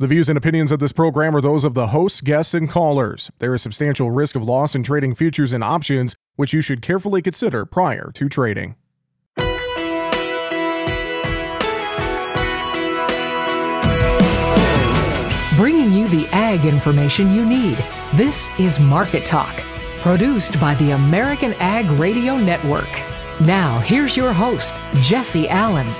The views and opinions of this program are those of the hosts, guests, and callers. There is substantial risk of loss in trading futures and options, which you should carefully consider prior to trading. Bringing you the ag information you need. This is Market Talk, produced by the American Ag Radio Network. Now, here's your host, Jesse Allen.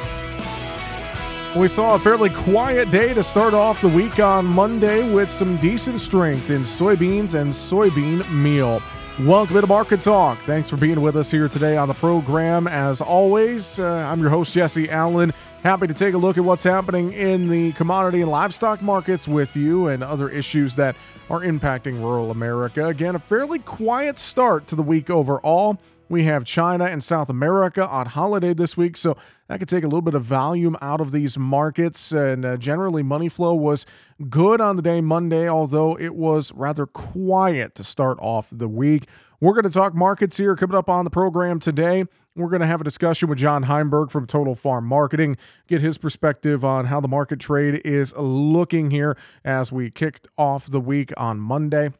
We saw a fairly quiet day to start off the week on Monday with some decent strength in soybeans and soybean meal. Welcome to Market Talk. Thanks for being with us here today on the program. As always, uh, I'm your host, Jesse Allen. Happy to take a look at what's happening in the commodity and livestock markets with you and other issues that are impacting rural America. Again, a fairly quiet start to the week overall. We have China and South America on holiday this week, so that could take a little bit of volume out of these markets. And uh, generally, money flow was good on the day Monday, although it was rather quiet to start off the week. We're going to talk markets here coming up on the program today. We're going to have a discussion with John Heinberg from Total Farm Marketing, get his perspective on how the market trade is looking here as we kicked off the week on Monday.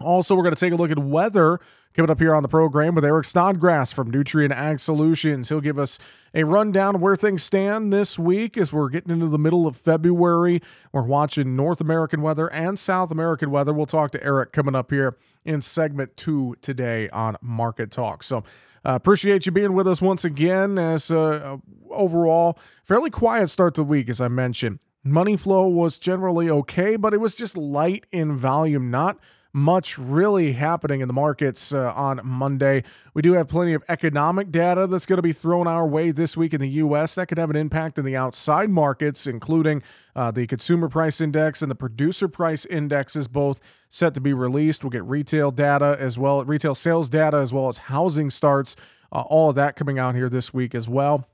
Also, we're going to take a look at weather coming up here on the program with Eric Snodgrass from Nutrien Ag Solutions. He'll give us a rundown of where things stand this week as we're getting into the middle of February. We're watching North American weather and South American weather. We'll talk to Eric coming up here in segment two today on Market Talk. So, uh, appreciate you being with us once again. As uh, overall, fairly quiet start to the week, as I mentioned. Money flow was generally okay, but it was just light in volume, not much really happening in the markets uh, on Monday. We do have plenty of economic data that's going to be thrown our way this week in the U.S. That could have an impact in the outside markets, including uh, the consumer price index and the producer price indexes, both set to be released. We'll get retail data as well, retail sales data as well as housing starts. Uh, all of that coming out here this week as well.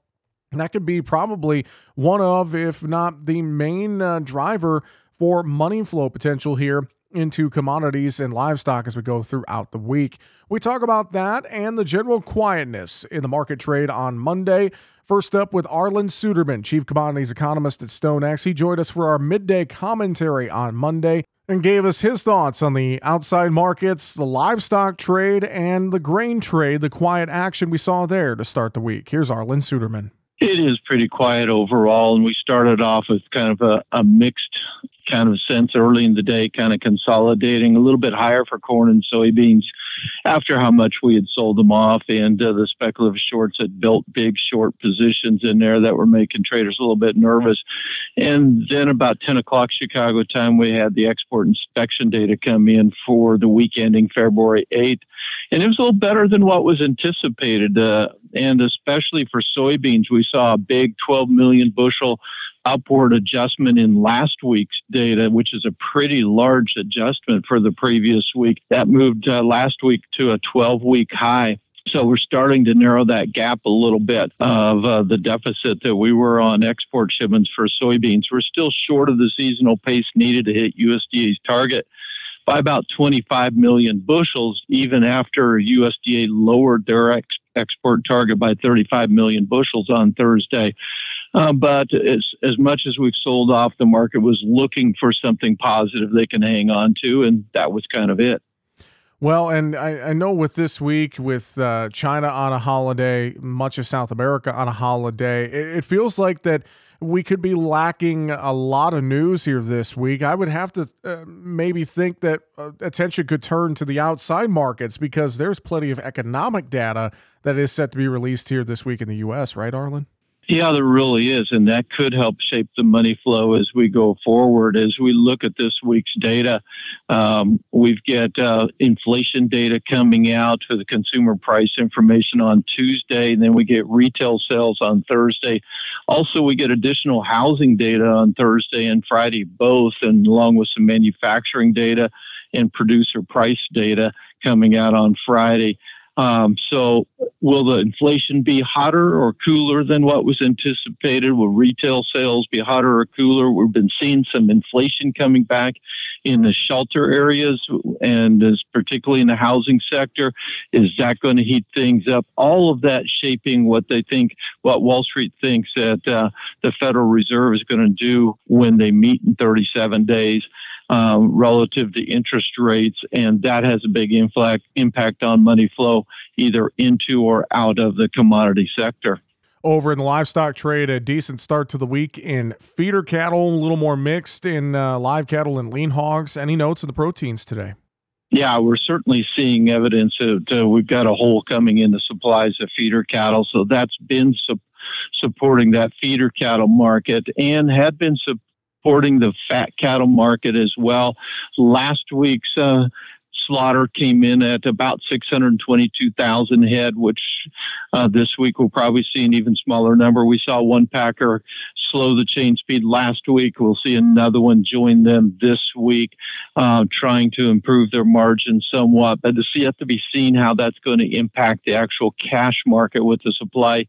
And that could be probably one of, if not the main uh, driver for money flow potential here into commodities and livestock as we go throughout the week. We talk about that and the general quietness in the market trade on Monday. First up with Arlan Suderman, Chief Commodities Economist at StoneX. He joined us for our midday commentary on Monday and gave us his thoughts on the outside markets, the livestock trade, and the grain trade, the quiet action we saw there to start the week. Here's Arlan Suderman. It is pretty quiet overall, and we started off with kind of a, a mixed kind of sense early in the day, kind of consolidating a little bit higher for corn and soybeans after how much we had sold them off. And uh, the speculative shorts had built big short positions in there that were making traders a little bit nervous. And then about 10 o'clock Chicago time, we had the export inspection data come in for the week ending February 8th. And it was a little better than what was anticipated. Uh, and especially for soybeans, we saw a big 12 million bushel upward adjustment in last week's data, which is a pretty large adjustment for the previous week. That moved uh, last week to a 12 week high. So we're starting to narrow that gap a little bit of uh, the deficit that we were on export shipments for soybeans. We're still short of the seasonal pace needed to hit USDA's target by about 25 million bushels, even after USDA lowered their ex- export target by 35 million bushels on Thursday. Uh, but as, as much as we've sold off, the market was looking for something positive they can hang on to, and that was kind of it. Well, and I, I know with this week, with uh, China on a holiday, much of South America on a holiday, it, it feels like that we could be lacking a lot of news here this week. I would have to uh, maybe think that uh, attention could turn to the outside markets because there's plenty of economic data that is set to be released here this week in the U.S., right, Arlan? Yeah, there really is. And that could help shape the money flow as we go forward. As we look at this week's data, um, we've got uh, inflation data coming out for the consumer price information on Tuesday. And then we get retail sales on Thursday. Also, we get additional housing data on Thursday and Friday, both, and along with some manufacturing data and producer price data coming out on Friday. Um, so, will the inflation be hotter or cooler than what was anticipated? Will retail sales be hotter or cooler? We've been seeing some inflation coming back in the shelter areas and particularly in the housing sector. Is that going to heat things up? All of that shaping what they think, what Wall Street thinks that uh, the Federal Reserve is going to do when they meet in 37 days um, relative to interest rates, and that has a big inflect, impact on money flow either into or out of the commodity sector. Over in the livestock trade, a decent start to the week in feeder cattle, a little more mixed in uh, live cattle and lean hogs. Any notes of the proteins today? Yeah, we're certainly seeing evidence that uh, we've got a hole coming in the supplies of feeder cattle. So that's been su- supporting that feeder cattle market and had been su- supporting the fat cattle market as well. Last week's uh, slaughter came in at about 622,000 head, which uh, this week we'll probably see an even smaller number. We saw one packer slow the chain speed last week. We'll see another one join them this week, uh, trying to improve their margin somewhat. But it's yet to be seen how that's going to impact the actual cash market with the supply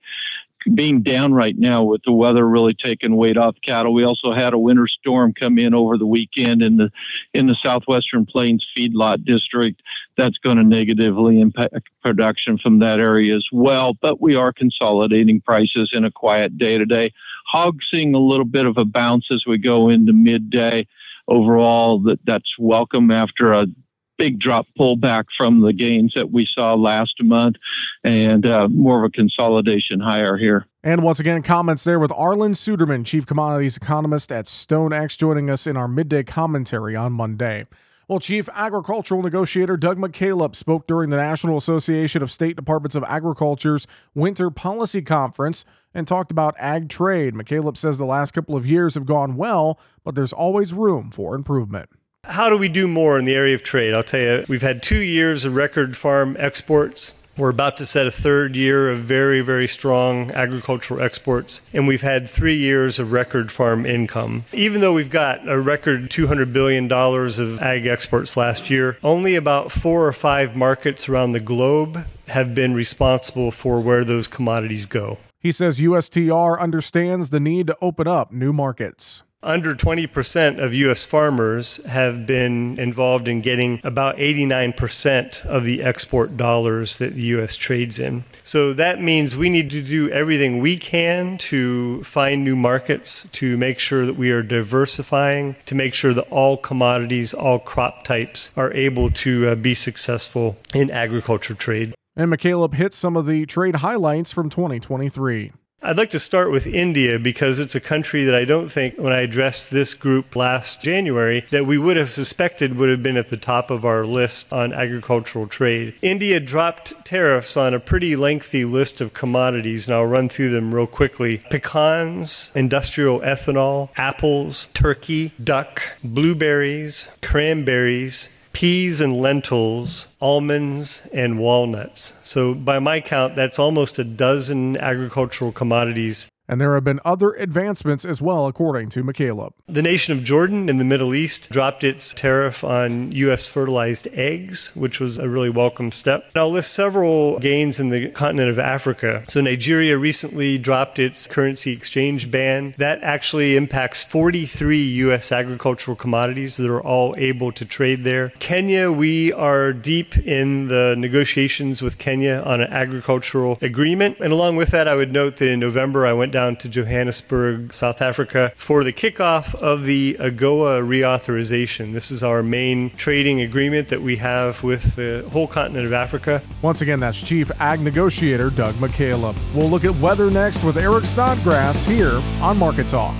being down right now with the weather really taking weight off cattle. We also had a winter storm come in over the weekend in the in the southwestern plains feedlot district. That's going to negatively impact production from that area as well. But we are consolidating prices in a quiet day today. Hog seeing a little bit of a bounce as we go into midday. Overall, that that's welcome after a big drop pullback from the gains that we saw last month and uh, more of a consolidation higher here. And once again, comments there with Arlan Suderman, Chief Commodities Economist at StoneX, joining us in our midday commentary on Monday. Well, Chief Agricultural Negotiator Doug McKalip spoke during the National Association of State Departments of Agriculture's Winter Policy Conference and talked about ag trade. McKalip says the last couple of years have gone well, but there's always room for improvement. How do we do more in the area of trade? I'll tell you, we've had two years of record farm exports. We're about to set a third year of very, very strong agricultural exports, and we've had three years of record farm income. Even though we've got a record $200 billion of ag exports last year, only about four or five markets around the globe have been responsible for where those commodities go. He says USTR understands the need to open up new markets under 20% of U.S. farmers have been involved in getting about 89% of the export dollars that the U.S. trades in. So that means we need to do everything we can to find new markets, to make sure that we are diversifying, to make sure that all commodities, all crop types are able to uh, be successful in agriculture trade. And McKalip hit some of the trade highlights from 2023. I'd like to start with India because it's a country that I don't think, when I addressed this group last January, that we would have suspected would have been at the top of our list on agricultural trade. India dropped tariffs on a pretty lengthy list of commodities, and I'll run through them real quickly pecans, industrial ethanol, apples, turkey, duck, blueberries, cranberries, peas and lentils, almonds, and walnuts. So, by my count, that's almost a dozen agricultural commodities and there have been other advancements as well, according to McKalip. The nation of Jordan in the Middle East dropped its tariff on U.S. fertilized eggs, which was a really welcome step. And I'll list several gains in the continent of Africa. So, Nigeria recently dropped its currency exchange ban. That actually impacts 43 U.S. agricultural commodities that are all able to trade there. Kenya, we are deep in the negotiations with Kenya on an agricultural agreement. And along with that, I would note that in November, I went down to Johannesburg, South Africa, for the kickoff of the AGOA reauthorization. This is our main trading agreement that we have with the whole continent of Africa. Once again, that's Chief Ag Negotiator Doug McKalip. We'll look at weather next with Eric Snodgrass here on Market Talk.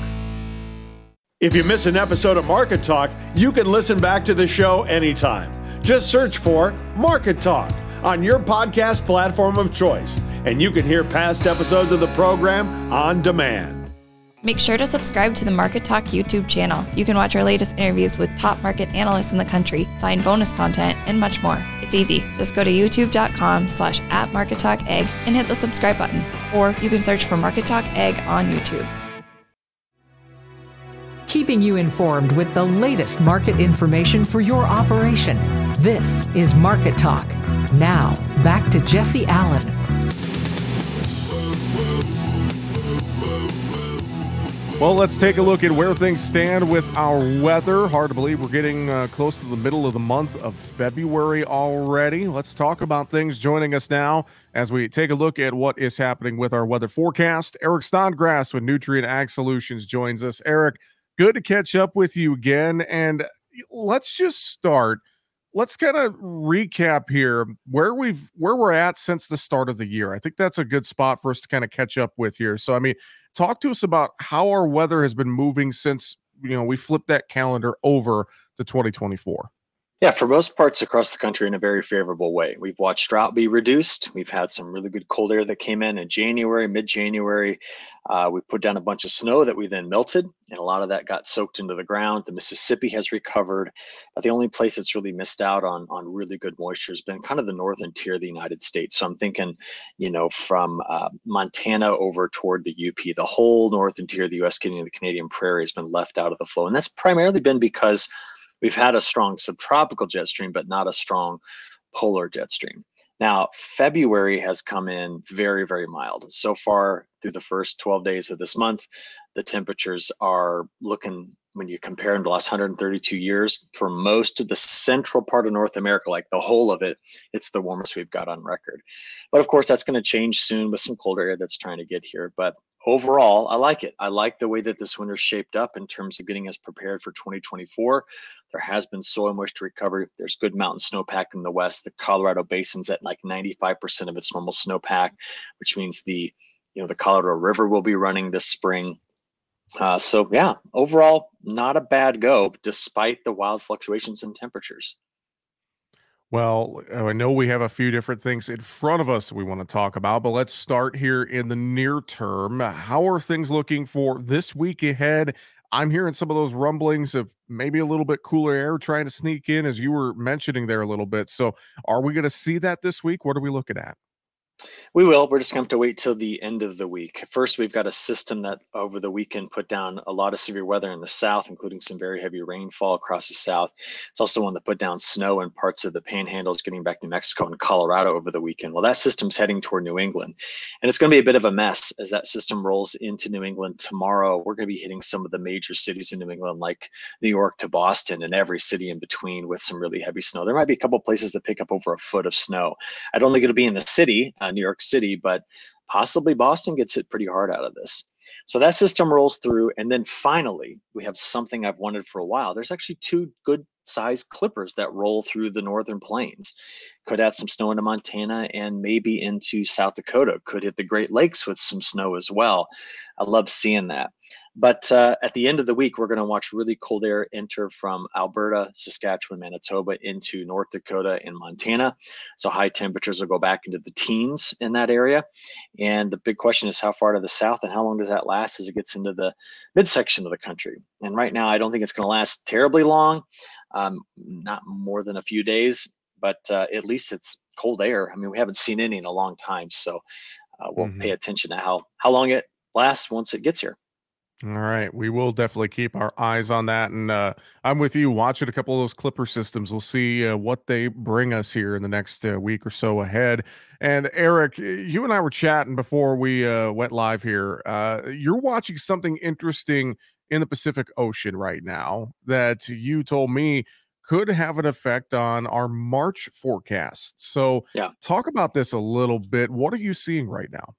If you miss an episode of Market Talk, you can listen back to the show anytime. Just search for Market Talk on your podcast platform of choice and you can hear past episodes of the program on demand. Make sure to subscribe to the Market Talk YouTube channel. You can watch our latest interviews with top market analysts in the country, find bonus content, and much more. It's easy. Just go to youtube.com slash at Market Talk Ag and hit the subscribe button. Or you can search for Market Talk Ag on YouTube. keeping you informed with the latest market information for your operation. This is Market Talk. Now, back to Jesse Allen. Well, let's take a look at where things stand with our weather. Hard to believe we're getting uh, close to the middle of the month of February already. Let's talk about things. Joining us now as we take a look at what is happening with our weather forecast. Eric Snodgrass with Nutrien Ag Solutions joins us. Eric, good to catch up with you again. And let's just start. Let's kind of recap here where we've where we're at since the start of the year. I think that's a good spot for us to kind of catch up with here. So I mean, talk to us about how our weather has been moving since you know we flipped that calendar over to 2024 yeah, for most parts across the country in a very favorable way. We've watched drought be reduced. We've had some really good cold air that came in in January, mid January. Uh, we put down a bunch of snow that we then melted, and a lot of that got soaked into the ground. The Mississippi has recovered. The only place that's really missed out on, on really good moisture has been kind of the northern tier of the United States. So I'm thinking, you know, from uh, Montana over toward the UP, the whole northern tier of the US, getting to the Canadian prairie has been left out of the flow. And that's primarily been because we've had a strong subtropical jet stream, but not a strong polar jet stream. Now, February has come in very, very mild. So far, through the first 12 days of this month, the temperatures are looking, when you compare them to the last 132 years, for most of the central part of North America, like the whole of it, it's the warmest we've got on record. But of course, that's going to change soon with some colder air that's trying to get here. But overall, I like it. I like the way that this winter shaped up in terms of getting us prepared for 2024. There has been soil moisture recovery. There's good mountain snowpack in the west. The Colorado Basin's at like 95% of its normal snowpack, which means the you know the Colorado River will be running this spring. Uh, so yeah, overall, not a bad go, despite the wild fluctuations in temperatures. Well, I know we have a few different things in front of us we want to talk about, but let's start here in the near term. How are things looking for this week ahead? I'm hearing some of those rumblings of maybe a little bit cooler air trying to sneak in, as you were mentioning there a little bit. So, are we going to see that this week? What are we looking at? We will. We're just going to have to wait till the end of the week. First, we've got a system that over the weekend put down a lot of severe weather in the south, including some very heavy rainfall across the south. It's also one that put down snow in parts of the panhandles, getting back to Mexico and Colorado over the weekend. Well, that system's heading toward New England, and it's going to be a bit of a mess as that system rolls into New England tomorrow. We're going to be hitting some of the major cities in New England, like New York to Boston, and every city in between with some really heavy snow. There might be a couple places that pick up over a foot of snow. I don't think it'll be in the city, uh, New York City, but possibly Boston gets hit pretty hard out of this. So that system rolls through. And then finally, we have something I've wanted for a while. There's actually two good sized clippers that roll through the northern plains. Could add some snow into Montana and maybe into South Dakota. Could hit the Great Lakes with some snow as well. I love seeing that. But uh, at the end of the week, we're going to watch really cold air enter from Alberta, Saskatchewan, Manitoba into North Dakota and Montana. So high temperatures will go back into the teens in that area. And the big question is how far to the south and how long does that last as it gets into the midsection of the country? And right now, I don't think it's going to last terribly long, um, not more than a few days, but uh, at least it's cold air. I mean, we haven't seen any in a long time. So uh, we'll mm-hmm. pay attention to how, how long it lasts once it gets here. All right, we will definitely keep our eyes on that, and uh, I'm with you. Watching a couple of those Clipper systems, we'll see uh, what they bring us here in the next uh, week or so ahead. And Eric, you and I were chatting before we uh, went live here. Uh, you're watching something interesting in the Pacific Ocean right now that you told me could have an effect on our March forecast. So, yeah, talk about this a little bit. What are you seeing right now?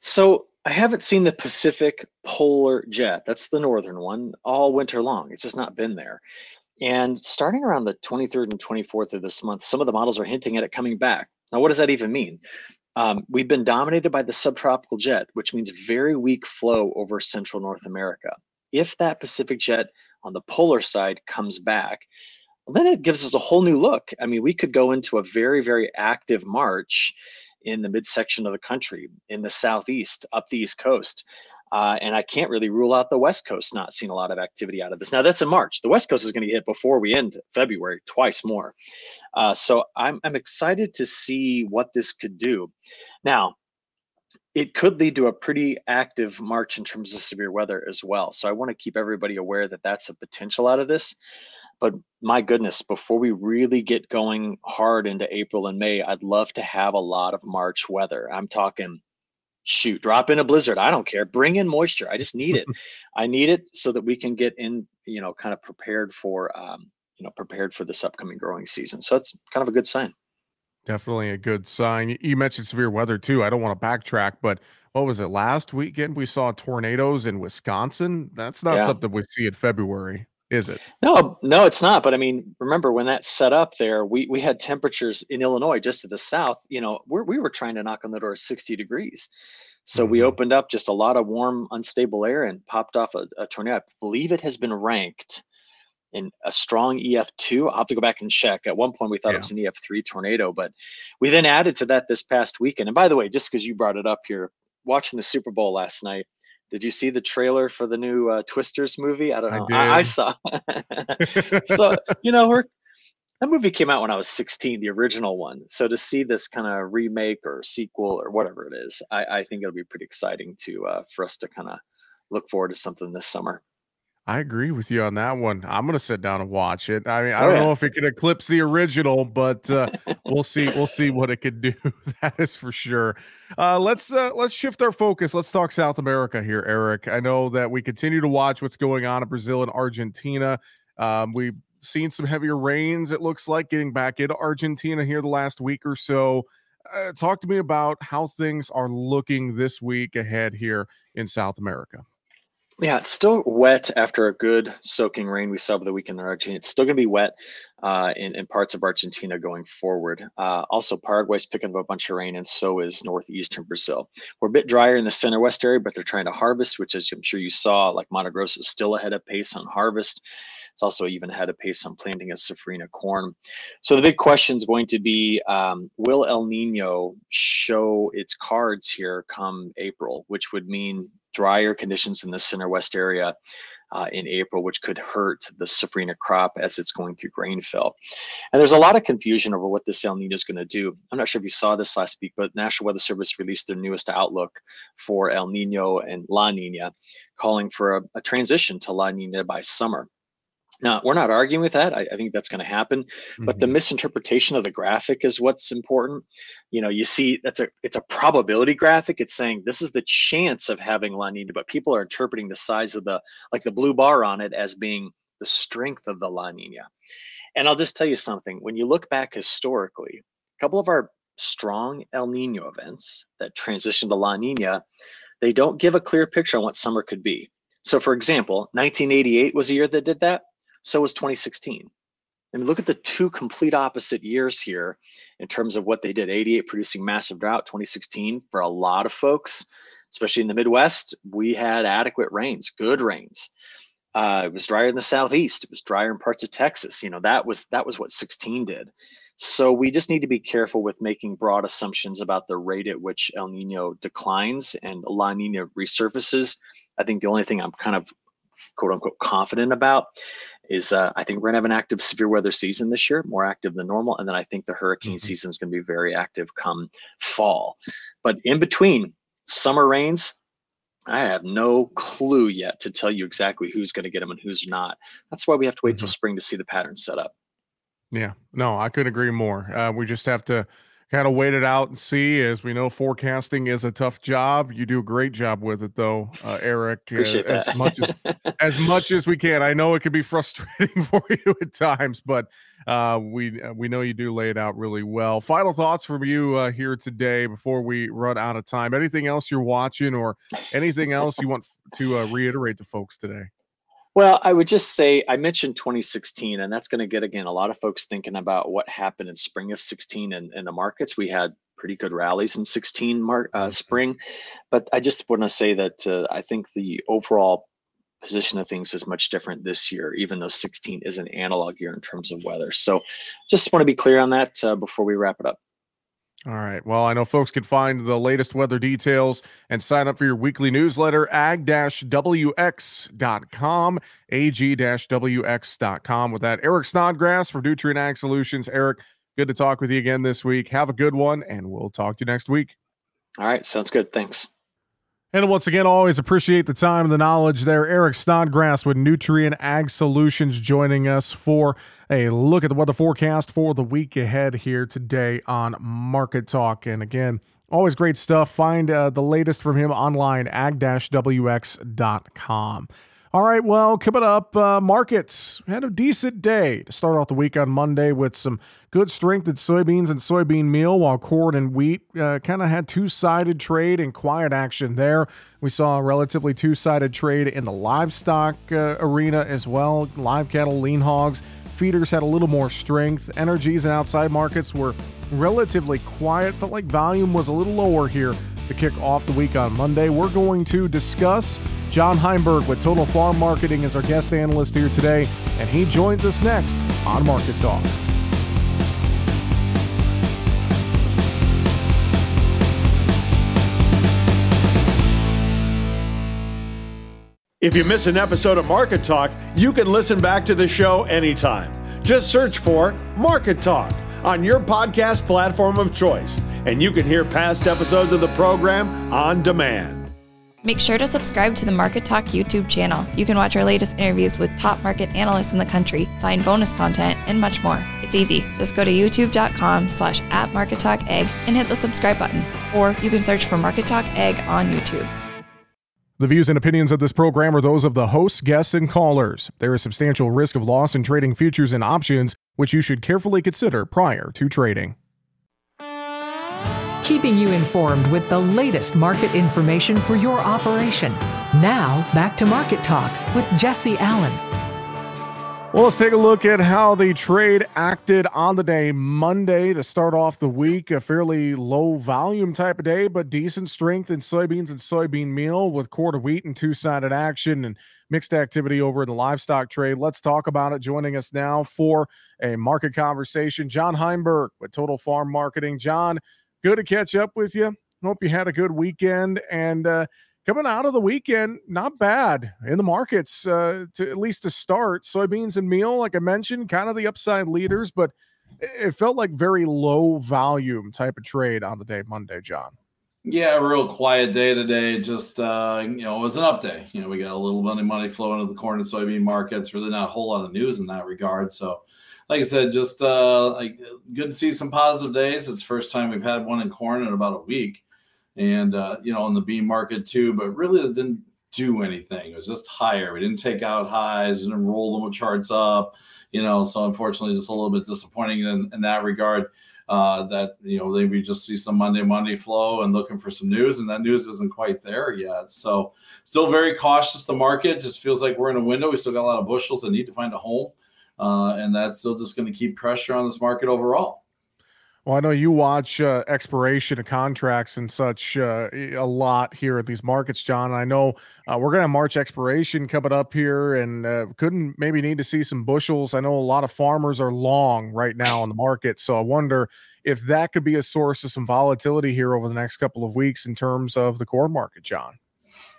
So I haven't seen the Pacific polar jet, that's the northern one, all winter long. It's just not been there. And starting around the 23rd and 24th of this month, some of the models are hinting at it coming back. Now, what does that even mean? Um, we've been dominated by the subtropical jet, which means very weak flow over central North America. If that Pacific jet on the polar side comes back, well, then it gives us a whole new look. I mean, we could go into a very, very active March in the midsection of the country, in the southeast, up the east coast. Uh, and I can't really rule out the West Coast not seeing a lot of activity out of this. Now that's in March. The West Coast is going to hit before we end February, twice more. Uh, so I'm I'm excited to see what this could do. Now, it could lead to a pretty active March in terms of severe weather as well. So I want to keep everybody aware that that's a potential out of this. But my goodness, before we really get going hard into April and May, I'd love to have a lot of March weather. I'm talking shoot, drop in a blizzard. I don't care. Bring in moisture. I just need it. I need it so that we can get in, you know, kind of prepared for, um, you know, prepared for this upcoming growing season. So it's kind of a good sign. Definitely a good sign. You mentioned severe weather too. I don't want to backtrack, but what was it last weekend? We saw tornadoes in Wisconsin. That's not yeah. something we see in February, is it? No, no, it's not. But I mean, remember when that set up there, we we had temperatures in Illinois just to the south. You know, we we were trying to knock on the door of 60 degrees. So mm-hmm. we opened up just a lot of warm, unstable air and popped off a, a tornado. I believe it has been ranked in a strong EF2. I'll have to go back and check. At one point, we thought yeah. it was an EF3 tornado, but we then added to that this past weekend. And by the way, just because you brought it up here, watching the Super Bowl last night, did you see the trailer for the new uh, Twisters movie? I don't know. I, I, I saw. so you know, we're that movie came out when I was 16, the original one. So to see this kind of remake or sequel or whatever it is, I, I think it'll be pretty exciting to uh, for us to kind of look forward to something this summer. I agree with you on that one. I'm gonna sit down and watch it. I mean, I don't know if it can eclipse the original, but uh, we'll see. We'll see what it could do. that is for sure. Uh, let's uh, let's shift our focus. Let's talk South America here, Eric. I know that we continue to watch what's going on in Brazil and Argentina. Um, we've seen some heavier rains. It looks like getting back into Argentina here the last week or so. Uh, talk to me about how things are looking this week ahead here in South America. Yeah, it's still wet after a good soaking rain we saw over the weekend in Argentina. It's still going to be wet uh, in, in parts of Argentina going forward. Uh, also, Paraguay's picking up a bunch of rain, and so is northeastern Brazil. We're a bit drier in the center west area, but they're trying to harvest, which, as I'm sure you saw, like Mato Grosso is still ahead of pace on harvest. It's also even ahead of pace on planting of safrinha corn. So the big question is going to be, um, will El Nino show its cards here come April, which would mean drier conditions in the center west area uh, in April, which could hurt the safrinha crop as it's going through grain fill. And there's a lot of confusion over what this El Nino is going to do. I'm not sure if you saw this last week, but National Weather Service released their newest outlook for El Nino and La Nina, calling for a, a transition to La Nina by summer. Now, we're not arguing with that. I, I think that's going to happen, mm-hmm. but the mm-hmm. misinterpretation of the graphic is what's important. You know, you see that's a it's a probability graphic. It's saying this is the chance of having La Nina, but people are interpreting the size of the like the blue bar on it as being the strength of the La Nina. And I'll just tell you something. When you look back historically, a couple of our strong El Nino events that transitioned to La Nina, they don't give a clear picture on what summer could be. So, for example, 1988 was a year that did that. So was 2016. I mean, look at the two complete opposite years here in terms of what they did. 88 producing massive drought, 2016 for a lot of folks, especially in the Midwest, we had adequate rains, good rains. Uh, it was drier in the southeast. It was drier in parts of Texas. You know that was that was what 16 did. So we just need to be careful with making broad assumptions about the rate at which El Nino declines and La Nina resurfaces. I think the only thing I'm kind of quote unquote confident about is uh, I think we're gonna have an active severe weather season this year, more active than normal, and then I think the hurricane mm-hmm. season is gonna be very active come fall. But in between summer rains, I have no clue yet to tell you exactly who's going to get them and who's not. That's why we have to wait mm-hmm. till spring to see the pattern set up. Yeah, no, I couldn't agree more. Uh, we just have to kind of wait it out and see. As we know, forecasting is a tough job. You do a great job with it, though, uh, Eric. Uh, as much as as much as we can. I know it can be frustrating for you at times, but uh, we uh, we know you do lay it out really well. Final thoughts from you uh, here today before we run out of time. Anything else you're watching, or anything else you want to uh, reiterate to folks today? Well, I would just say I mentioned 2016, and that's going to get again a lot of folks thinking about what happened in spring of 16 in, in the markets. We had pretty good rallies in 16 mar- uh, mm-hmm. spring, but I just want to say that uh, I think the overall position of things is much different this year, even though 16 is an analog year in terms of weather. So, just want to be clear on that uh, before we wrap it up. All right. Well, I know folks can find the latest weather details and sign up for your weekly newsletter, ag-wx.com, ag-wx.com. With that, Eric Snodgrass from Nutrien Ag Solutions. Eric, good to talk with you again this week. Have a good one, and we'll talk to you next week. All right, sounds good. Thanks. And once again, always appreciate the time and the knowledge there. Eric Snodgrass with Nutrien Ag Solutions joining us for a look at the weather forecast for the week ahead here today on Market Talk. And again, always great stuff. Find uh, the latest from him online, ag-wx.com. All right, well, coming up, uh, markets had a decent day to start off the week on Monday with some good strength in soybeans and soybean meal, while corn and wheat uh, kind of had two sided trade and quiet action there. We saw a relatively two sided trade in the livestock uh, arena as well. Live cattle, lean hogs, feeders had a little more strength. Energies and outside markets were relatively quiet. Felt like volume was a little lower here to kick off the week on Monday. We're going to discuss John Heinberg with Total Farm Marketing as our guest analyst here today, and he joins us next on Market Talk. If you miss an episode of Market Talk, you can listen back to the show anytime. Just search for Market Talk on your podcast platform of choice, and you can hear past episodes of the program on demand. Make sure to subscribe to the Market Talk YouTube channel. You can watch our latest interviews with top market analysts in the country, find bonus content, and much more. It's easy. Just go to youtube.com slash at Market Talk Ag and hit the subscribe button. Or you can search for Market Talk Ag on YouTube. The views and opinions of this program are those of the hosts, guests, and callers. There is substantial risk of loss in trading futures and options, which you should carefully consider prior to trading keeping you informed with the latest market information for your operation. Now, back to Market Talk with Jesse Allen. Well, let's take a look at how the trade acted on the day Monday to start off the week. A fairly low volume type of day, but decent strength in soybeans and soybean meal with quarter wheat and two sided action and mixed activity over in the livestock trade. Let's talk about it. Joining us now for a market conversation, John Heinberg with Total Farm Marketing. John, good to catch up with you. Hope you had a good weekend and uh, coming out of the weekend, not bad in the markets. Uh, to at least to start, soybeans and meal, like I mentioned, kind of the upside leaders, but it felt like very low volume type of trade on the day Monday, John. Yeah, a real quiet day today. Just uh, you know, it was an up day. You know, we got a little bit of money flowing into the corn and soybean markets. Really, not a whole lot of news in that regard. So like I said, just uh, like good to see some positive days. It's the first time we've had one in corn in about a week, and uh, you know, in the bean market too. But really, it didn't do anything. It was just higher. We didn't take out highs, didn't roll the charts up. You know, so unfortunately, just a little bit disappointing in, in that regard. Uh, that you know maybe just see some Monday Monday flow and looking for some news, and that news isn't quite there yet. So still very cautious. The market just feels like we're in a window. We still got a lot of bushels that need to find a home uh, and that's still just going to keep pressure on this market overall. Well, I know you watch uh, expiration of contracts and such uh, a lot here at these markets, John. I know uh, we're going to have March expiration coming up here, and uh, couldn't maybe need to see some bushels. I know a lot of farmers are long right now on the market, so I wonder if that could be a source of some volatility here over the next couple of weeks in terms of the corn market, John.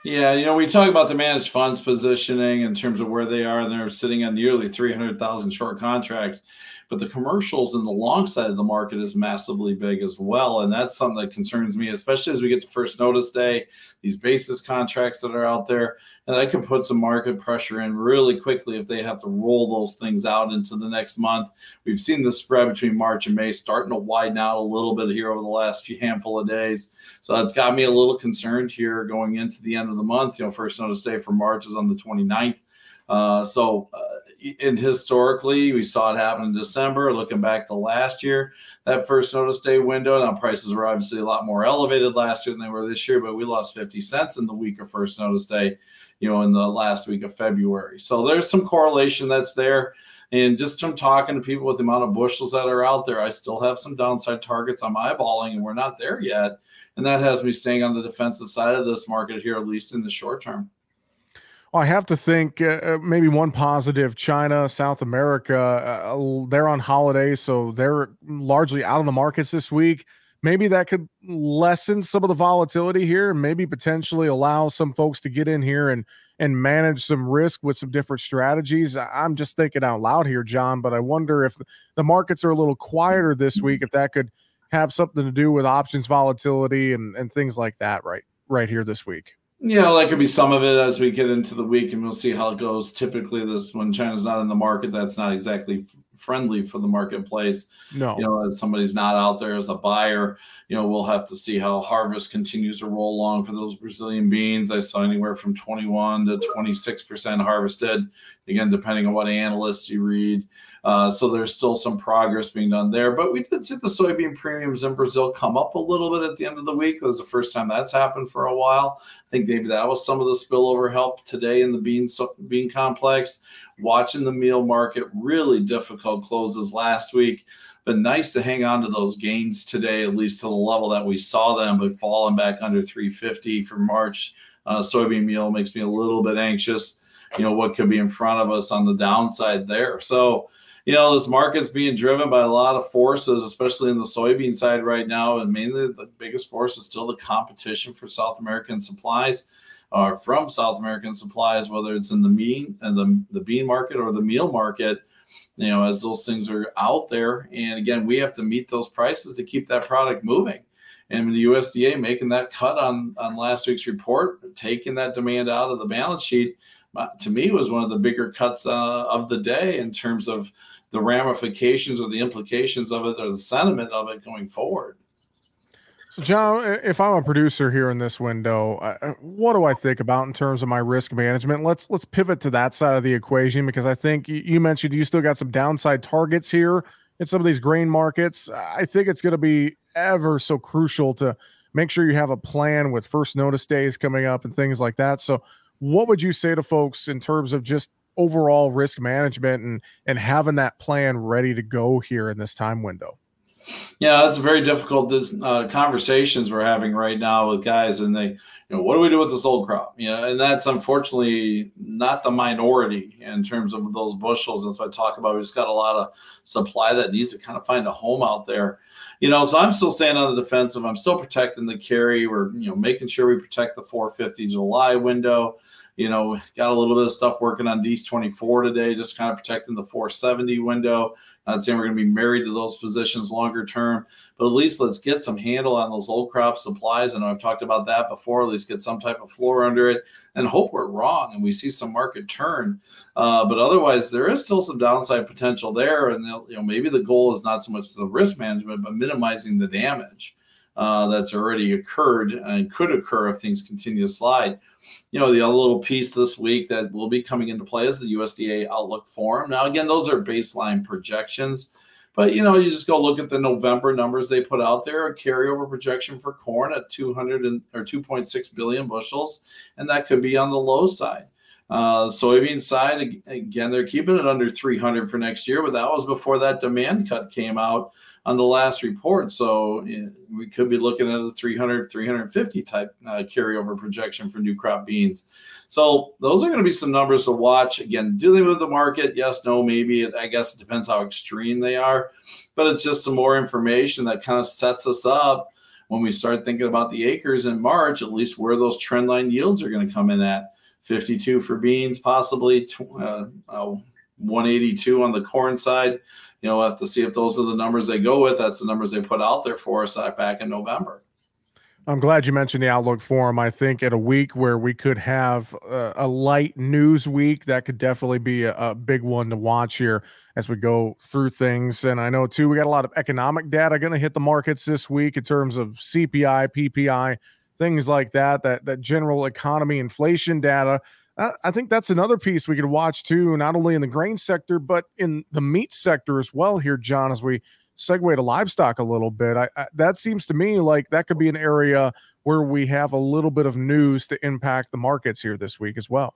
Yeah, you know, we talk about the managed funds positioning in terms of where they are, and they're sitting on nearly 300,000 short contracts but the commercials and the long side of the market is massively big as well. And that's something that concerns me, especially as we get to first notice day, these basis contracts that are out there. And that can put some market pressure in really quickly if they have to roll those things out into the next month. We've seen the spread between March and May starting to widen out a little bit here over the last few handful of days. So that's got me a little concerned here going into the end of the month. You know, first notice day for March is on the 29th. Uh, so, uh, and historically, we saw it happen in December. Looking back to last year, that first notice day window. Now prices were obviously a lot more elevated last year than they were this year, but we lost 50 cents in the week of first notice day, you know, in the last week of February. So there's some correlation that's there. And just from talking to people with the amount of bushels that are out there, I still have some downside targets I'm eyeballing, and we're not there yet. And that has me staying on the defensive side of this market here, at least in the short term. I have to think uh, uh, maybe one positive China, South America, uh, they're on holiday, so they're largely out of the markets this week. Maybe that could lessen some of the volatility here and maybe potentially allow some folks to get in here and and manage some risk with some different strategies. I'm just thinking out loud here, John, but I wonder if the markets are a little quieter this week, if that could have something to do with options volatility and, and things like that right right here this week. You know, that could be some of it as we get into the week, and we'll see how it goes. Typically, this when China's not in the market, that's not exactly friendly for the marketplace. No, you know, as somebody's not out there as a buyer, you know, we'll have to see how harvest continues to roll along for those Brazilian beans. I saw anywhere from 21 to 26 percent harvested. Again, depending on what analysts you read. Uh, so there's still some progress being done there. But we did see the soybean premiums in Brazil come up a little bit at the end of the week. It was the first time that's happened for a while. I think maybe that was some of the spillover help today in the bean bean complex. Watching the meal market really difficult closes last week. But nice to hang on to those gains today, at least to the level that we saw them, but falling back under 350 for March. Uh, soybean meal makes me a little bit anxious. You know what could be in front of us on the downside there. So you know, this market's being driven by a lot of forces, especially in the soybean side right now. And mainly the biggest force is still the competition for South American supplies or from South American supplies, whether it's in the mean and the, the bean market or the meal market, you know, as those things are out there. And again, we have to meet those prices to keep that product moving. And the USDA making that cut on, on last week's report, taking that demand out of the balance sheet, uh, to me was one of the bigger cuts uh, of the day in terms of the ramifications or the implications of it or the sentiment of it going forward. So, John, if I'm a producer here in this window, what do I think about in terms of my risk management? Let's let's pivot to that side of the equation because I think you mentioned you still got some downside targets here in some of these grain markets. I think it's going to be ever so crucial to make sure you have a plan with first notice days coming up and things like that. So, what would you say to folks in terms of just overall risk management and and having that plan ready to go here in this time window? Yeah, that's a very difficult uh, conversations we're having right now with guys, and they, you know, what do we do with this old crop? You know, and that's unfortunately not the minority in terms of those bushels. That's what I talk about. We just got a lot of supply that needs to kind of find a home out there. You know, so I'm still staying on the defensive. I'm still protecting the carry. We're, you know, making sure we protect the 450 July window. You know, got a little bit of stuff working on D's 24 today, just kind of protecting the 470 window. Not saying we're going to be married to those positions longer term, but at least let's get some handle on those old crop supplies. I know I've talked about that before. At least get some type of floor under it and hope we're wrong and we see some market turn. Uh, but otherwise, there is still some downside potential there. And you know, maybe the goal is not so much the risk management, but minimizing the damage. Uh, that's already occurred and could occur if things continue to slide you know, the other little piece this week that will be coming into play is the USDA Outlook Forum. Now, again, those are baseline projections, but you know, you just go look at the November numbers they put out there, a carryover projection for corn at 200 and, or 2.6 billion bushels, and that could be on the low side. Uh, soybean side, again, they're keeping it under 300 for next year, but that was before that demand cut came out on the last report. So we could be looking at a 300, 350 type uh, carryover projection for new crop beans. So those are going to be some numbers to watch. Again, do they move the market? Yes, no, maybe. I guess it depends how extreme they are. But it's just some more information that kind of sets us up when we start thinking about the acres in March, at least where those trend line yields are going to come in at. 52 for beans, possibly uh, uh, 182 on the corn side you know, we'll have to see if those are the numbers they go with. That's the numbers they put out there for us uh, back in November. I'm glad you mentioned the Outlook Forum. I think at a week where we could have a, a light news week, that could definitely be a, a, big one to watch here as we go through things. And I know too, we got a lot of economic data going to hit the markets this week in terms of CPI, PPI, things like that. That that general economy inflation data. Uh, I think that's another piece we could watch too, not only in the grain sector, but in the meat sector as well here, John, as we segue to livestock a little bit. I, I, that seems to me like that could be an area where we have a little bit of news to impact the markets here this week as well.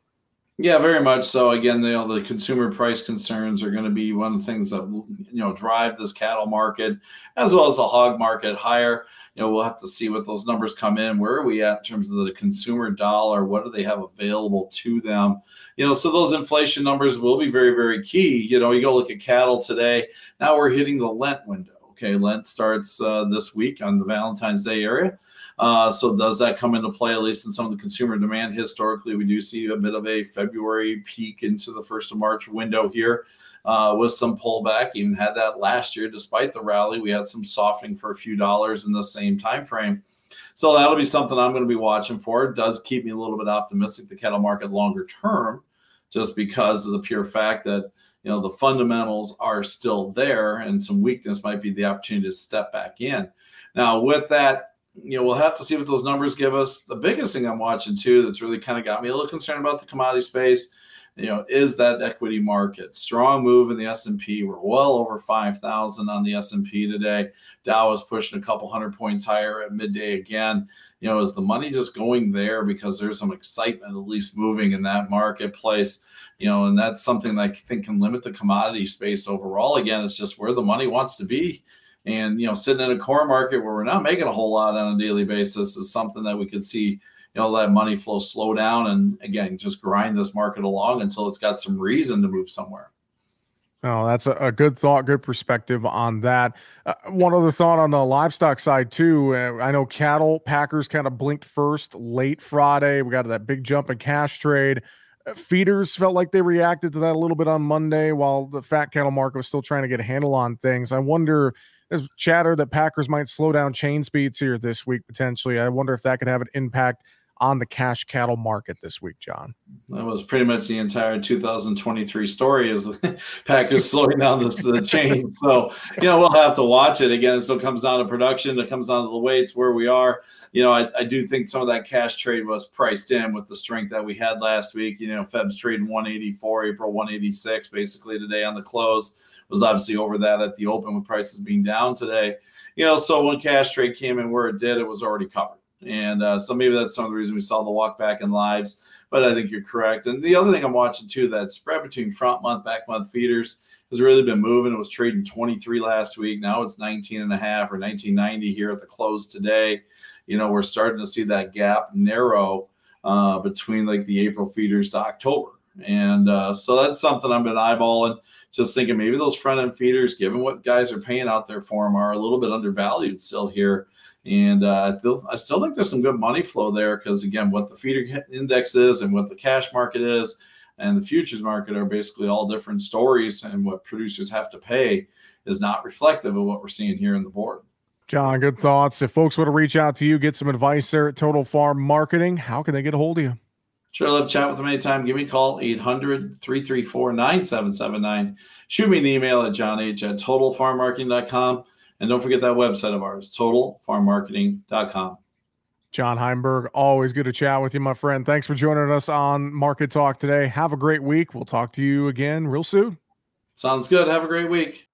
Yeah, very much so. Again, the, you know, the consumer price concerns are going to be one of the things that you know drive this cattle market as well as the hog market higher. You know, we'll have to see what those numbers come in. Where are we at in terms of the consumer dollar? What do they have available to them? You know, so those inflation numbers will be very, very key. You know, you go look at cattle today. Now we're hitting the Lent window. Okay, Lent starts uh, this week on the Valentine's Day area. Uh, so does that come into play, at least in some of the consumer demand? Historically, we do see a bit of a February peak into the first of March window here. Uh, with some pullback, even had that last year. Despite the rally, we had some softening for a few dollars in the same time frame. So that'll be something I'm going to be watching for. It does keep me a little bit optimistic the cattle market longer term, just because of the pure fact that you know the fundamentals are still there and some weakness might be the opportunity to step back in. Now with that you know, we'll have to see what those numbers give us. The biggest thing I'm watching too that's really kind of got me a little concerned about the commodity space, you know, is that equity market. Strong move in the S&P. We're well over 5,000 on the S&P today. Dow is pushing a couple hundred points higher at midday again. You know, is the money just going there because there's some excitement at least moving in that marketplace? You know, and that's something that I think can limit the commodity space overall. Again, it's just where the money wants to be and you know, sitting in a core market where we're not making a whole lot on a daily basis is something that we could see, you know, let money flow slow down and again just grind this market along until it's got some reason to move somewhere. Oh, that's a, a good thought, good perspective on that. Uh, one other thought on the livestock side too. Uh, I know cattle packers kind of blinked first late Friday. We got that big jump in cash trade. Uh, feeders felt like they reacted to that a little bit on Monday, while the fat cattle market was still trying to get a handle on things. I wonder there's chatter that Packers might slow down chain speeds here this week potentially. I wonder if that could have an impact on the cash cattle market this week, John. That was pretty much the entire 2023 story is the Packers slowing down the, the chain. So, you know, we'll have to watch it again. It still comes down to production. It comes down to the weights where we are. You know, I, I do think some of that cash trade was priced in with the strength that we had last week. You know, Feb's trading 184, April 186 basically today on the close was obviously over that at the open with prices being down today. You know, so when cash trade came in where it did, it was already covered. And uh, so maybe that's some of the reason we saw the walk back in lives. But I think you're correct. And the other thing I'm watching too, that spread between front month, back month feeders has really been moving. It was trading 23 last week. Now it's 19 and a half or 1990 here at the close today. You know, we're starting to see that gap narrow uh, between like the April feeders to October. And uh, so that's something I've been eyeballing just thinking maybe those front end feeders, given what guys are paying out there for them, are a little bit undervalued still here. And uh, I still think there's some good money flow there because, again, what the feeder index is and what the cash market is and the futures market are basically all different stories. And what producers have to pay is not reflective of what we're seeing here in the board. John, good thoughts. If folks want to reach out to you, get some advice there at Total Farm Marketing, how can they get a hold of you? Sure, love chat with them anytime. Give me a call, 800 334 9779. Shoot me an email at john h at totalfarmmarketing.com. And don't forget that website of ours, totalfarmmarketing.com. John Heinberg, always good to chat with you, my friend. Thanks for joining us on Market Talk today. Have a great week. We'll talk to you again real soon. Sounds good. Have a great week.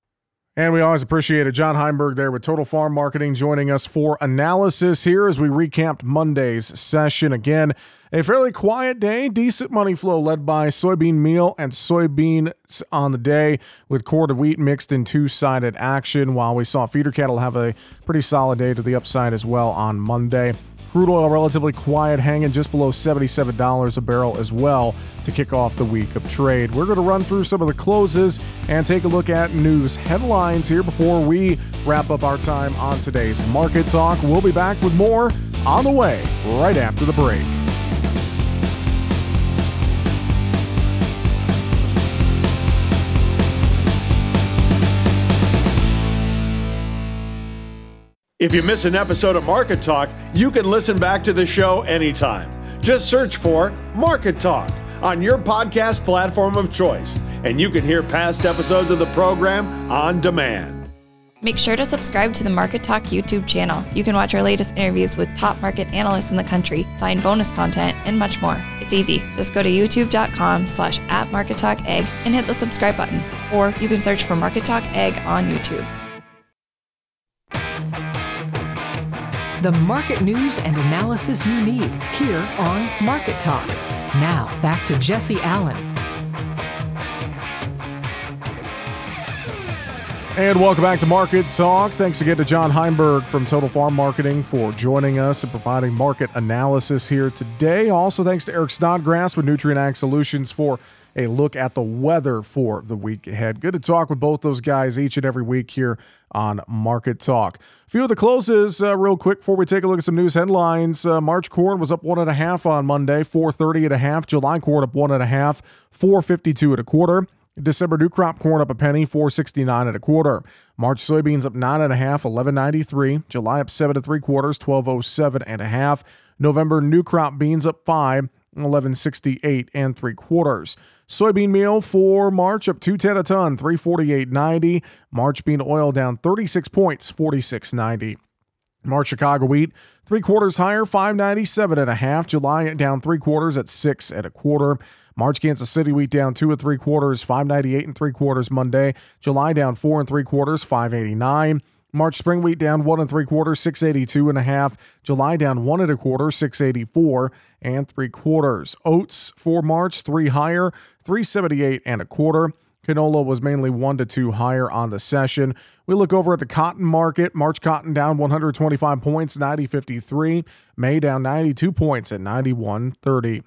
And we always appreciate it. John Heinberg there with Total Farm Marketing joining us for analysis here as we recapped Monday's session. Again, a fairly quiet day, decent money flow led by soybean meal and soybean on the day with quarter wheat mixed in two sided action, while we saw feeder cattle have a pretty solid day to the upside as well on Monday. Crude oil relatively quiet, hanging just below $77 a barrel as well to kick off the week of trade. We're going to run through some of the closes and take a look at news headlines here before we wrap up our time on today's Market Talk. We'll be back with more on the way right after the break. If you miss an episode of Market Talk, you can listen back to the show anytime. Just search for Market Talk on your podcast platform of choice, and you can hear past episodes of the program on demand. Make sure to subscribe to the Market Talk YouTube channel. You can watch our latest interviews with top market analysts in the country, find bonus content, and much more. It's easy. Just go to youtube.com slash at Market Talk Ag and hit the subscribe button. Or you can search for Market Talk Ag on YouTube. The market news and analysis you need here on Market Talk. Now, back to Jesse Allen. And welcome back to Market Talk. Thanks again to John Heinberg from Total Farm Marketing for joining us and providing market analysis here today. Also, thanks to Eric Snodgrass with Nutrien Ag Solutions for a look at the weather for the week ahead. Good to talk with both those guys each and every week here on Market Talk. A few of the closes, uh, real quick, before we take a look at some news headlines. Uh, March corn was up one and a half on Monday, four thirty and a half. July corn up one and a half, four fifty two and a quarter. December new crop corn up a penny, 469 and a quarter. March soybeans up nine and a half, 1193. July up seven and three quarters, 1207 and a half. November new crop beans up five, 1168 and three quarters. Soybean meal for March up 210 a ton, 348.90. March bean oil down 36 points, 46.90. March Chicago wheat, three quarters higher, 597 and a half. July down three quarters at six and a quarter. March Kansas City wheat down two and three quarters, 598 and three quarters Monday. July down four and three quarters, 589. March spring wheat down one and three quarters, 682 and a half. July down one and a quarter, 684 and three quarters. Oats for March, three higher, 378 and a quarter. Canola was mainly one to two higher on the session. We look over at the cotton market. March cotton down 125 points, 90.53. May down 92 points at 91.30.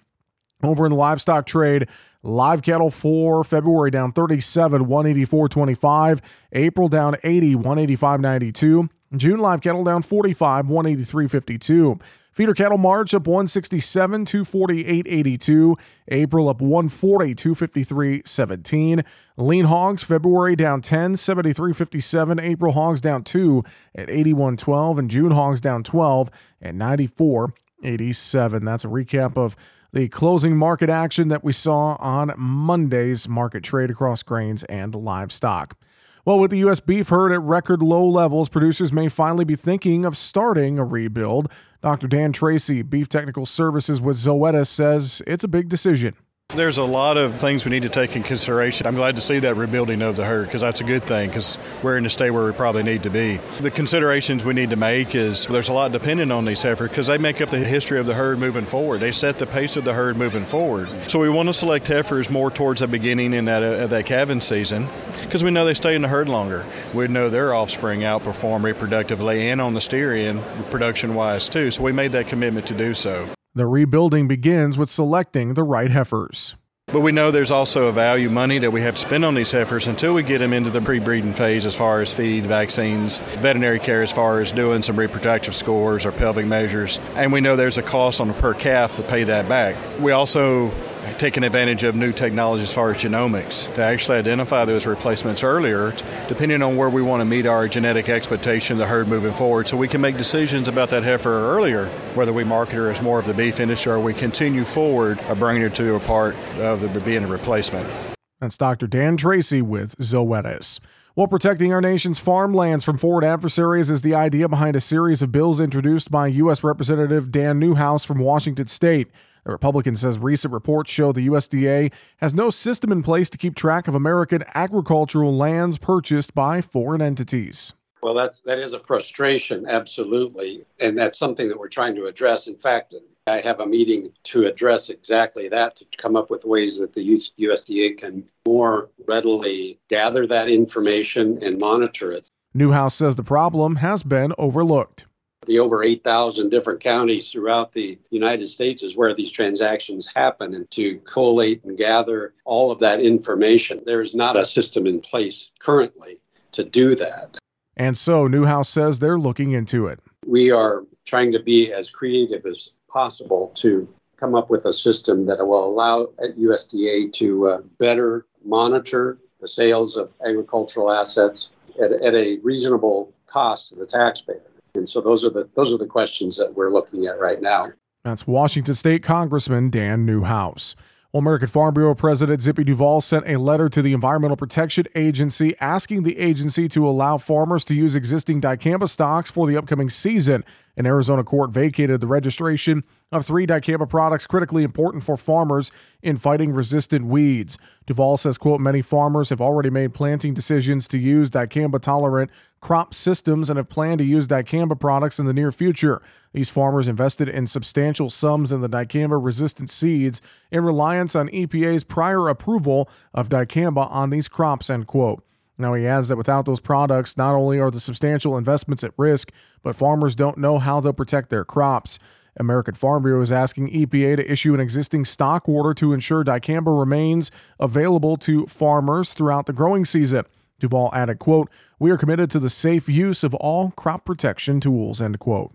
Over in the livestock trade, live cattle for February down 37, 184.25. April down 80, 185.92. June live cattle down 45, 183.52. Feeder cattle March up 167, 248.82. April up 140, 253.17. Lean hogs February down 10, 73.57. April hogs down 2 at 81.12. And June hogs down 12 at 94.87. That's a recap of the closing market action that we saw on Monday's market trade across grains and livestock. Well, with the U.S. beef herd at record low levels, producers may finally be thinking of starting a rebuild. Dr. Dan Tracy, Beef Technical Services with Zoetis, says it's a big decision. There's a lot of things we need to take in consideration. I'm glad to see that rebuilding of the herd because that's a good thing because we're in a state where we probably need to be. The considerations we need to make is there's a lot dependent on these heifers because they make up the history of the herd moving forward. They set the pace of the herd moving forward. So we want to select heifers more towards the beginning in that, uh, that calving season because we know they stay in the herd longer. We know their offspring outperform reproductively and on the steer end production wise too. So we made that commitment to do so. The rebuilding begins with selecting the right heifers. But we know there's also a value money that we have to spend on these heifers until we get them into the pre-breeding phase as far as feed, vaccines, veterinary care as far as doing some reproductive scores or pelvic measures. And we know there's a cost on a per calf to pay that back. We also taking advantage of new technology as far as genomics to actually identify those replacements earlier, depending on where we want to meet our genetic expectation of the herd moving forward, so we can make decisions about that heifer earlier, whether we market her as more of the beef industry or we continue forward of bringing her to a part of the being a replacement. That's Dr. Dan Tracy with Zoetis. While protecting our nation's farmlands from foreign adversaries is the idea behind a series of bills introduced by U.S. Representative Dan Newhouse from Washington State. The Republican says recent reports show the USDA has no system in place to keep track of American agricultural lands purchased by foreign entities. Well, that's that is a frustration, absolutely, and that's something that we're trying to address. In fact, I have a meeting to address exactly that to come up with ways that the USDA can more readily gather that information and monitor it. Newhouse says the problem has been overlooked the over 8,000 different counties throughout the United States is where these transactions happen and to collate and gather all of that information. There's not a system in place currently to do that. And so Newhouse says they're looking into it. We are trying to be as creative as possible to come up with a system that will allow USDA to uh, better monitor the sales of agricultural assets at, at a reasonable cost to the taxpayer. And so those are the those are the questions that we're looking at right now. That's Washington State Congressman Dan Newhouse. Well, American Farm Bureau President Zippy Duvall sent a letter to the Environmental Protection Agency asking the agency to allow farmers to use existing dicamba stocks for the upcoming season. An Arizona court vacated the registration of three dicamba products critically important for farmers in fighting resistant weeds. Duvall says, quote, many farmers have already made planting decisions to use dicamba tolerant crop systems and have planned to use dicamba products in the near future. These farmers invested in substantial sums in the dicamba resistant seeds in reliance on EPA's prior approval of dicamba on these crops, end quote. Now, he adds that without those products, not only are the substantial investments at risk, but farmers don't know how they'll protect their crops. American Farm Bureau is asking EPA to issue an existing stock order to ensure dicamba remains available to farmers throughout the growing season. Duvall added, quote, We are committed to the safe use of all crop protection tools, end quote.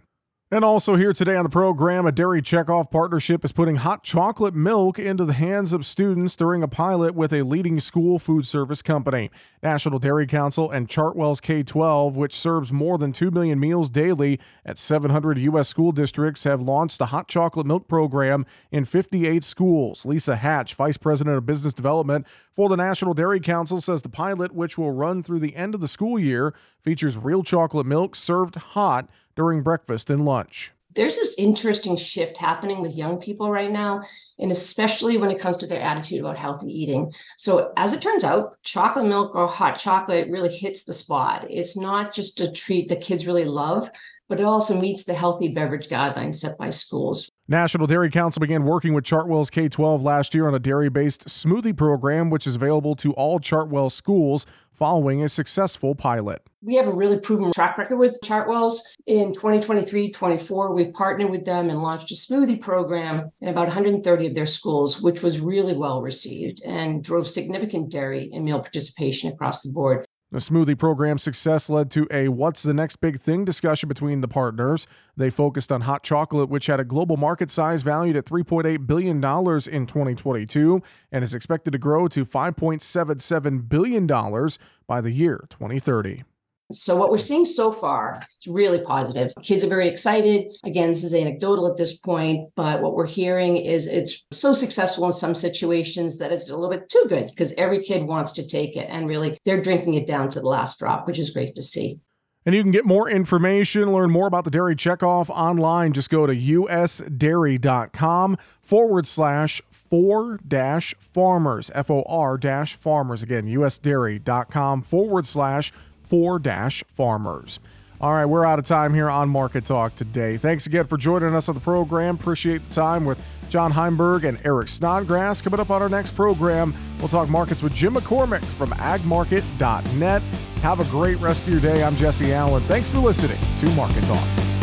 And also here today on the program, a Dairy Checkoff partnership is putting hot chocolate milk into the hands of students during a pilot with a leading school food service company. National Dairy Council and Chartwells K 12, which serves more than 2 million meals daily at 700 U.S. school districts, have launched the hot chocolate milk program in 58 schools. Lisa Hatch, Vice President of Business Development the National Dairy Council, says the pilot, which will run through the end of the school year, features real chocolate milk served hot during breakfast and lunch. There's this interesting shift happening with young people right now, and especially when it comes to their attitude about healthy eating. So, as it turns out, chocolate milk or hot chocolate really hits the spot. It's not just a treat that kids really love, but it also meets the healthy beverage guidelines set by schools. National Dairy Council began working with Chartwells K 12 last year on a dairy based smoothie program, which is available to all Chartwell schools following a successful pilot. We have a really proven track record with Chartwells. In 2023 24, we partnered with them and launched a smoothie program in about 130 of their schools, which was really well received and drove significant dairy and meal participation across the board. The smoothie program success led to a what's the next big thing discussion between the partners. They focused on hot chocolate, which had a global market size valued at $3.8 billion in 2022 and is expected to grow to $5.77 billion by the year 2030. So what we're seeing so far is really positive. Kids are very excited. Again, this is anecdotal at this point, but what we're hearing is it's so successful in some situations that it's a little bit too good because every kid wants to take it and really they're drinking it down to the last drop, which is great to see. And you can get more information, learn more about the Dairy Checkoff online. Just go to usdairy.com forward slash for dash farmers, F O R dash farmers. Again, usdairy.com forward slash for dash farmers. All right, we're out of time here on Market Talk today. Thanks again for joining us on the program. Appreciate the time with John Heinberg and Eric Snodgrass. Coming up on our next program, we'll talk markets with Jim McCormick from agmarket.net. Have a great rest of your day. I'm Jesse Allen. Thanks for listening to Market Talk.